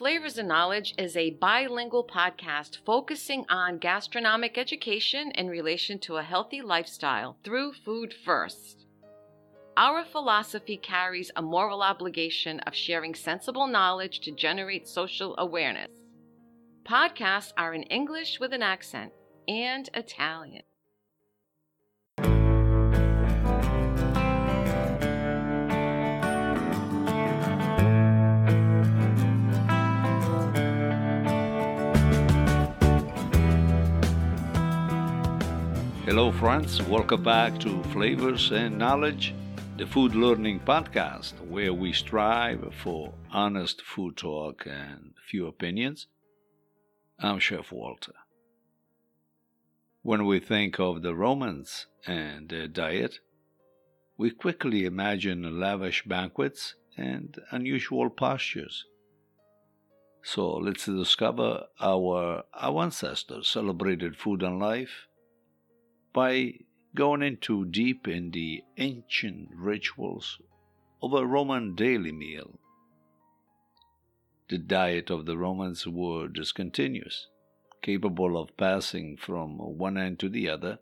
Flavors and Knowledge is a bilingual podcast focusing on gastronomic education in relation to a healthy lifestyle through food first. Our philosophy carries a moral obligation of sharing sensible knowledge to generate social awareness. Podcasts are in English with an accent and Italian. Hello, friends. Welcome back to Flavors and Knowledge, the food learning podcast, where we strive for honest food talk and few opinions. I'm Chef Walter. When we think of the Romans and their diet, we quickly imagine lavish banquets and unusual postures. So let's discover our, our ancestors celebrated food and life by going into deep in the ancient rituals of a Roman daily meal. The diet of the Romans were discontinuous, capable of passing from one end to the other,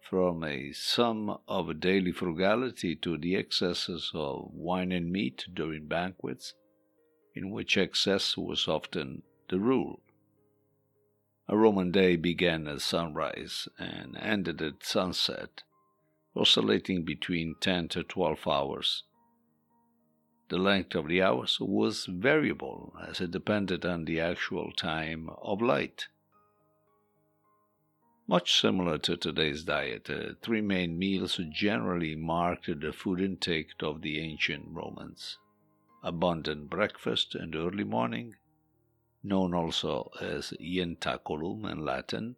from a sum of daily frugality to the excesses of wine and meat during banquets, in which excess was often the rule. A Roman day began at sunrise and ended at sunset, oscillating between 10 to 12 hours. The length of the hours was variable as it depended on the actual time of light. Much similar to today's diet, uh, three main meals generally marked the food intake of the ancient Romans abundant breakfast in the early morning, known also as ientaculum in Latin,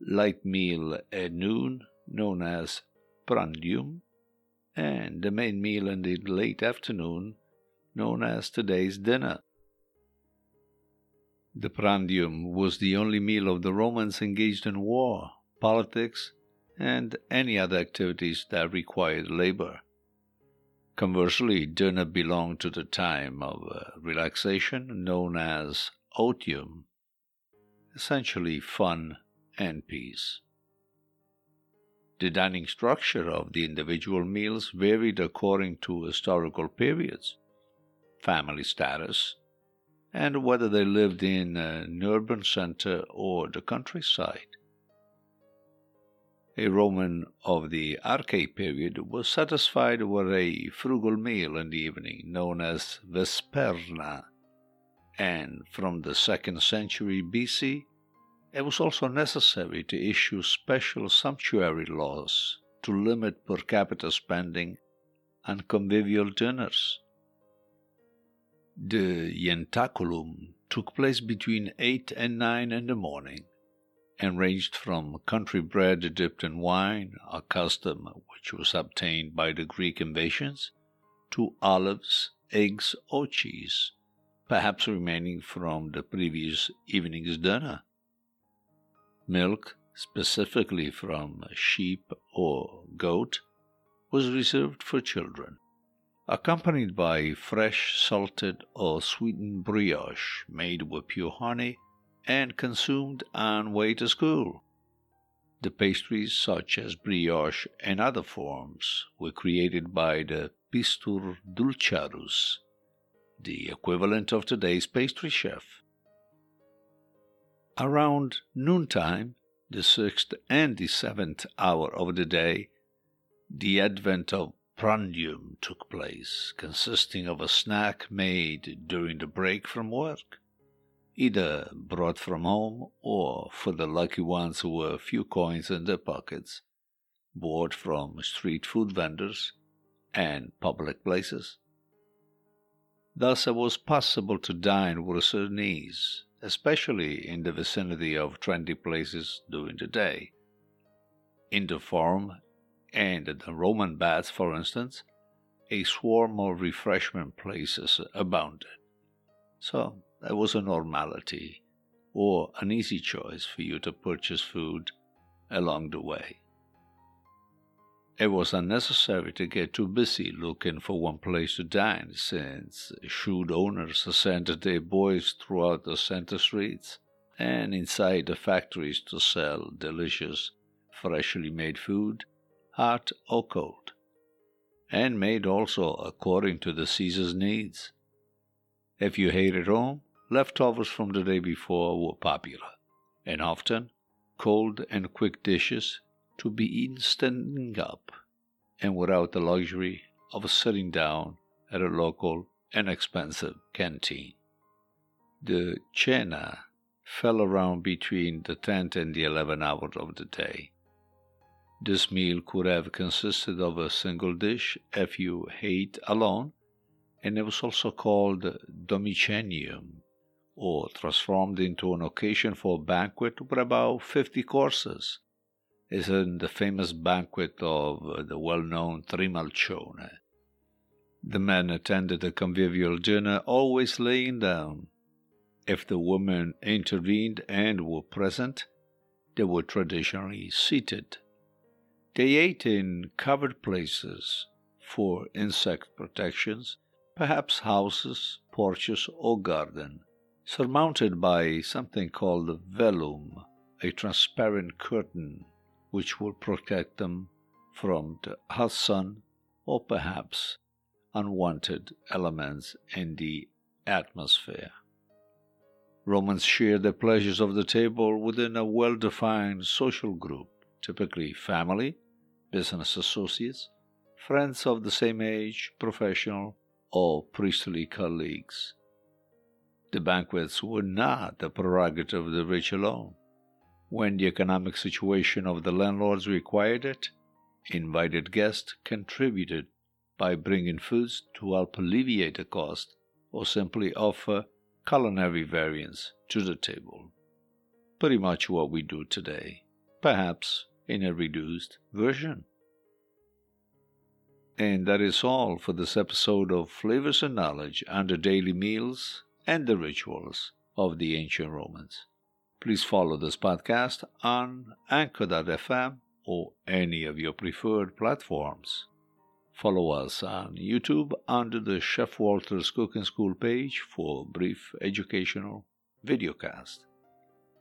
light meal at noon, known as prandium, and the main meal in the late afternoon, known as today's dinner. The prandium was the only meal of the Romans engaged in war, politics, and any other activities that required labor. Conversely, dinner belonged to the time of uh, relaxation known as otium, essentially fun and peace. The dining structure of the individual meals varied according to historical periods, family status, and whether they lived in an urban center or the countryside. A Roman of the Archaic period was satisfied with a frugal meal in the evening known as vesperna, and from the second century BC, it was also necessary to issue special sumptuary laws to limit per capita spending on convivial dinners. The ientaculum took place between 8 and 9 in the morning and ranged from country bread dipped in wine, a custom which was obtained by the Greek invasions, to olives, eggs, or cheese, perhaps remaining from the previous evening's dinner. Milk, specifically from sheep or goat, was reserved for children, accompanied by fresh salted or sweetened brioche made with pure honey and consumed on way to school. The pastries, such as brioche and other forms, were created by the Pistor Dulciarius, the equivalent of today's pastry chef. Around noontime, the sixth and the seventh hour of the day, the advent of prandium took place, consisting of a snack made during the break from work either brought from home or, for the lucky ones who were a few coins in their pockets, bought from street food vendors and public places. Thus, it was possible to dine with a certain ease, especially in the vicinity of trendy places during the day. In the Forum and at the Roman baths, for instance, a swarm of refreshment places abounded. So, there was a normality or an easy choice for you to purchase food along the way. it was unnecessary to get too busy looking for one place to dine, since shrewd owners sent their boys throughout the center streets and inside the factories to sell delicious, freshly made food, hot or cold, and made also according to the Caesar's needs. If you hated home, leftovers from the day before were popular, and often cold and quick dishes to be eaten standing up and without the luxury of sitting down at a local and expensive canteen. The cena fell around between the 10th and the 11th hour of the day. This meal could have consisted of a single dish if you ate alone, and it was also called domicenium, or transformed into an occasion for a banquet with about 50 courses is in the famous banquet of the well known Trimalcione. The men attended the convivial dinner always laying down. If the women intervened and were present, they were traditionally seated. They ate in covered places for insect protections, perhaps houses, porches, or garden, surmounted by something called velum, a transparent curtain which will protect them from the hot sun or perhaps unwanted elements in the atmosphere. Romans shared the pleasures of the table within a well defined social group, typically family, business associates, friends of the same age, professional, or priestly colleagues. The banquets were not the prerogative of the rich alone when the economic situation of the landlords required it, invited guests contributed by bringing foods to help alleviate the cost or simply offer culinary variants to the table. Pretty much what we do today, perhaps in a reduced version. And that is all for this episode of Flavors and Knowledge under daily meals and the rituals of the ancient Romans. Please follow this podcast on Anchor.fm or any of your preferred platforms. Follow us on YouTube under the Chef Walter's Cooking School page for brief educational videocast.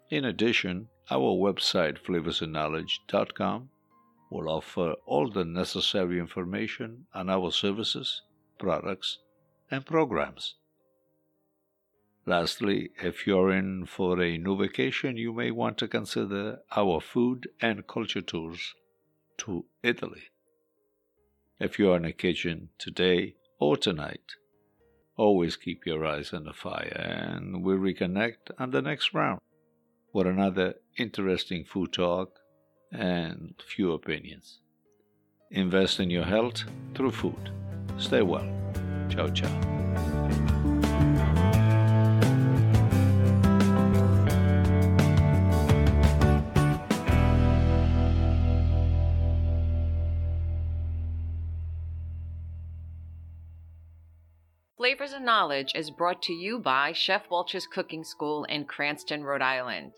In addition, our website flavorsandknowledge.com will offer all the necessary information on our services, products, and programs. Lastly, if you're in for a new vacation, you may want to consider our food and culture tours to Italy. If you are in a kitchen today or tonight, always keep your eyes on the fire and we'll reconnect on the next round with another interesting food talk and few opinions. Invest in your health through food. Stay well. Ciao, ciao. Flavors and Knowledge is brought to you by Chef Walter's Cooking School in Cranston, Rhode Island.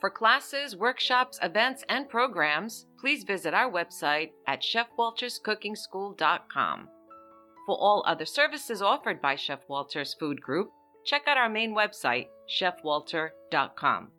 For classes, workshops, events, and programs, please visit our website at chefwalterscookingschool.com. For all other services offered by Chef Walter's Food Group, check out our main website, chefwalter.com.